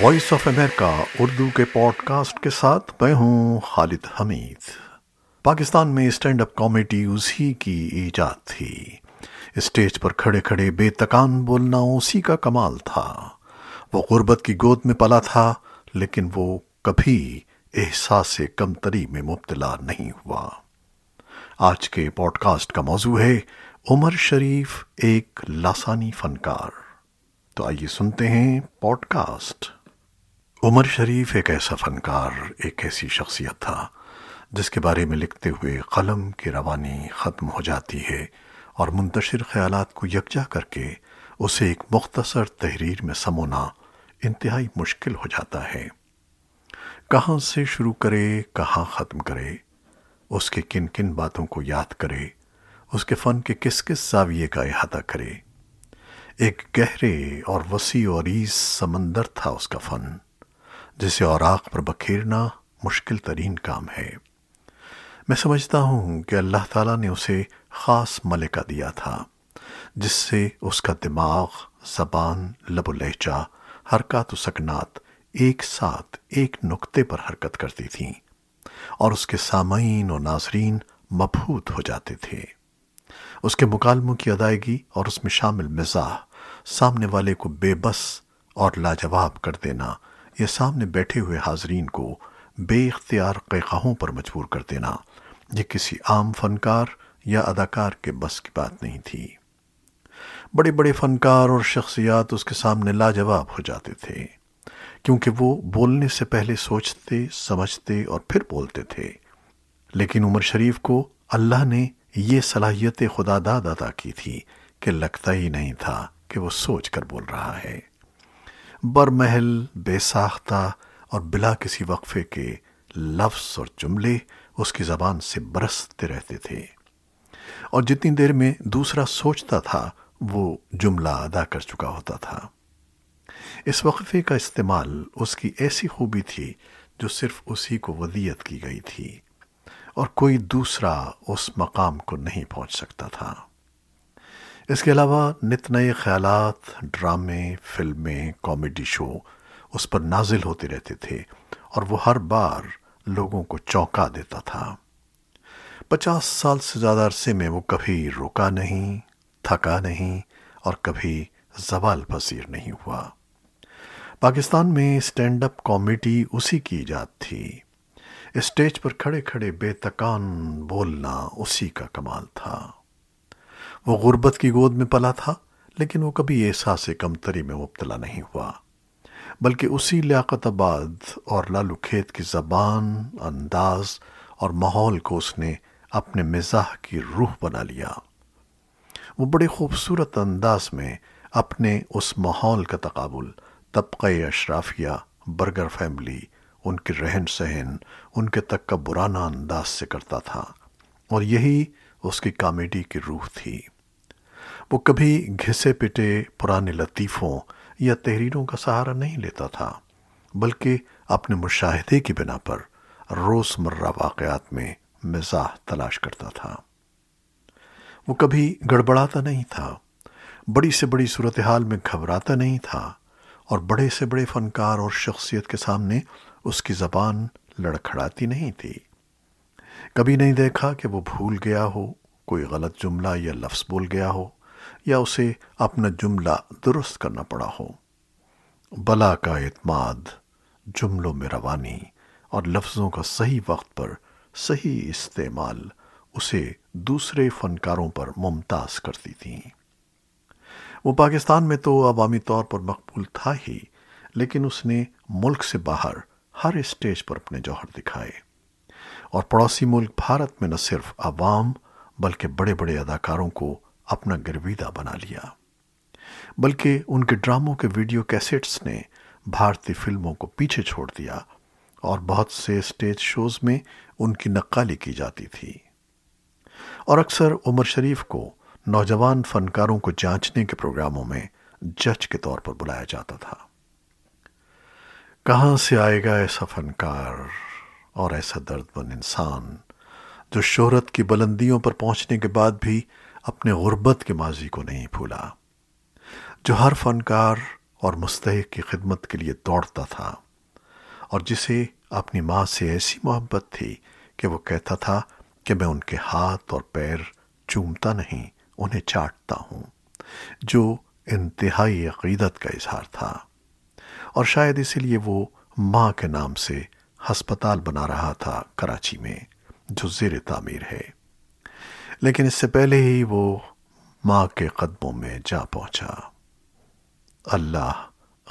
Voice of America Urdu کے pod cost کے ساتھ میں ہوں خالد حمید۔ پاکستان میں اسٹینڈ اپ کامیڈی اسی کی ایجاد تھی۔ اسٹیج پر کھڑے کھڑے بے تکان بولنا اسی کا کمال تھا۔ وہ غربت کی گود میں پلا تھا، لیکن وہ کبھی احساس کمتری میں مبتلا نہیں ہوا۔ آج کے پوڈ کاسٹ کا موضوع ہے عمر شریف ایک لاسانی فنکار۔ تو آئیے سنتے ہیں پوڈ کاسٹ عمر شریف ایک ایسا فنکار، ایک ایسی شخصیت تھا، جس کے بارے میں لکھتے ہوئے قلم کی روانی ختم ہو جاتی ہے اور منتشر خیالات کو یکجا کر کے اسے ایک مختصر تحریر میں سمونا انتہائی مشکل ہو جاتا ہے۔ کہاں سے شروع کرے، کہاں ختم کرے، اس کے کن کن باتوں کو یاد کرے، اس کے فن کے کس کس زاویے کا احاطہ کرے۔ ایک گہرے اور وسیع اور عریض سمندر تھا اس کا فن۔ جسے اوراق پر بکھیرنا مشکل ترین کام ہے۔ میں سمجھتا ہوں کہ اللہ تعالیٰ نے اسے خاص ملکہ دیا تھا، جس سے اس کا دماغ، زبان، لب و لہجہ، حرکات و سکنات ایک ساتھ، ایک نقطے پر حرکت کرتی تھیں اور اس کے سامعین و ناظرین مبہوت ہو جاتے تھے۔ اس کے مکالموں کی ادائیگی اور اس میں شامل مزاح، سامنے والے کو بے بس اور لاجواب کر دینا یہ سامنے بیٹھے ہوئے حاضرین کو بے اختیار قیقہوں پر مجبور کر دینا، یہ کسی عام فنکار یا اداکار کے بس کی بات نہیں تھی۔ بڑے بڑے فنکار اور شخصیات اس کے سامنے لاجواب ہو جاتے تھے، کیونکہ وہ بولنے سے پہلے سوچتے، سمجھتے اور پھر بولتے تھے۔ لیکن عمر شریف کو اللہ نے یہ صلاحیت خدا داد عطا کی تھی کہ لگتا ہی نہیں تھا کہ وہ سوچ کر بول رہا ہے۔ برمحل، بے ساختہ اور بلا کسی وقفے کے لفظ اور جملے اس کی زبان سے برستے رہتے تھے۔ اور جتنی دیر میں دوسرا سوچتا تھا، وہ جملہ ادا کر چکا ہوتا تھا۔ اس وقفے کا استعمال اس کی ایسی خوبی تھی جو صرف اسی کو ودیت کی گئی تھی اور کوئی دوسرا اس مقام کو نہیں پہنچ سکتا تھا۔ اس کے علاوہ نت نئے خیالات، ڈرامے، فلمیں، کامیڈی شو اس پر نازل ہوتے رہتے تھے اور وہ ہر بار لوگوں کو چونکا دیتا تھا۔ پچاس سال سے زیادہ عرصے میں وہ کبھی رکا نہیں، تھکا نہیں اور کبھی زوال پذیر نہیں ہوا۔ پاکستان میں اسٹینڈ اپ کامیڈی اسی کی ایجاد تھی۔ اسٹیج پر کھڑے کھڑے بے تکان بولنا اسی کا کمال تھا۔ وہ غربت کی گود میں پلا تھا، لیکن وہ کبھی احساس کمتری میں مبتلا نہیں ہوا۔ بلکہ اسی لیاقت آباد اور لالو کھیت کی زبان، انداز اور ماحول کو اس نے اپنے مزاح کی روح بنا لیا۔ وہ بڑے خوبصورت انداز میں اپنے اس ماحول کا تقابل، طبقہ اشرافیہ، برگر فیملی، ان کے رہن سہن، ان کے تک کا برانہ انداز سے کرتا تھا۔ اور یہی اس کی کامیڈی کی روح تھی۔ وہ کبھی گھسے پٹے پرانے لطیفوں یا تحریروں کا سہارا نہیں لیتا تھا، بلکہ اپنے مشاہدے کی بنا پر روز مرہ واقعات میں مزاح تلاش کرتا تھا۔ وہ کبھی گڑبڑاتا نہیں تھا، بڑی سے بڑی صورتحال میں گھبراتا نہیں تھا، اور بڑے سے بڑے فنکار اور شخصیت کے سامنے اس کی زبان لڑکھڑاتی نہیں تھی۔ کبھی نہیں دیکھا کہ وہ بھول گیا ہو، کوئی غلط جملہ یا لفظ بول گیا ہو، یا اسے اپنا جملہ درست کرنا پڑا ہو۔ بلا کا اعتماد، جملوں میں روانی اور لفظوں کا صحیح وقت پر صحیح استعمال اسے دوسرے فنکاروں پر ممتاز کرتی تھیں وہ پاکستان میں تو عوامی طور پر مقبول تھا ہی، لیکن اس نے ملک سے باہر ہر اسٹیج پر اپنے جوہر دکھائے۔ اور پڑوسی ملک بھارت میں نہ صرف عوام بلکہ بڑے بڑے اداکاروں کو اپنا گرویدہ بنا لیا۔ بلکہ ان کے ڈراموں کے ویڈیو کیسٹس نے بھارتی فلموں کو پیچھے چھوڑ دیا اور بہت سے اسٹیج شوز میں ان کی نقالی کی جاتی تھی۔ اور اکثر عمر شریف کو نوجوان فنکاروں کو جانچنے کے پروگراموں میں جج کے طور پر بلایا جاتا تھا۔ کہاں سے آئے گا ایسا فنکار؟ اور ایسا درد مند انسان جو شہرت کی بلندیوں پر پہنچنے کے بعد بھی اپنے غربت کے ماضی کو نہیں بھولا، جو ہر فنکار اور مستحق کی خدمت کے لیے دوڑتا تھا اور جسے اپنی ماں سے ایسی محبت تھی کہ وہ کہتا تھا کہ میں ان کے ہاتھ اور پیر چومتا نہیں، انہیں چاٹتا ہوں، جو انتہائی عقیدت کا اظہار تھا۔ اور شاید اسی لیے وہ ماں کے نام سے ہسپتال بنا رہا تھا کراچی میں، جو زیر تعمیر ہے۔ لیکن اس سے پہلے ہی وہ ماں کے قدموں میں جا پہنچا۔ اللہ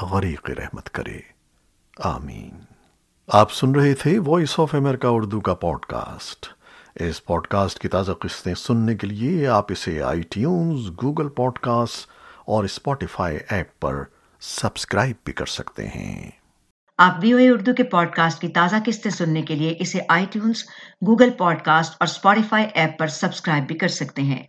غریق رحمت کرے۔ آمین۔ آپ سن رہے تھے وائس آف امریکہ اردو کا پوڈ کاسٹ اس پوڈ کاسٹ کی تازہ قسطیں سننے کے لیے آپ اسے iTunes Google podcast اور اسپوٹیفائی ایپ پر سبسکرائب بھی کر سکتے ہیں۔ آپ وی او اے اردو کے پوڈ کاسٹ کی تازہ قسطیں سننے کے لیے اسے iTunes, Google podcast اور اسپوٹیفائی ایپ پر سبسکرائب بھی کر سکتے ہیں۔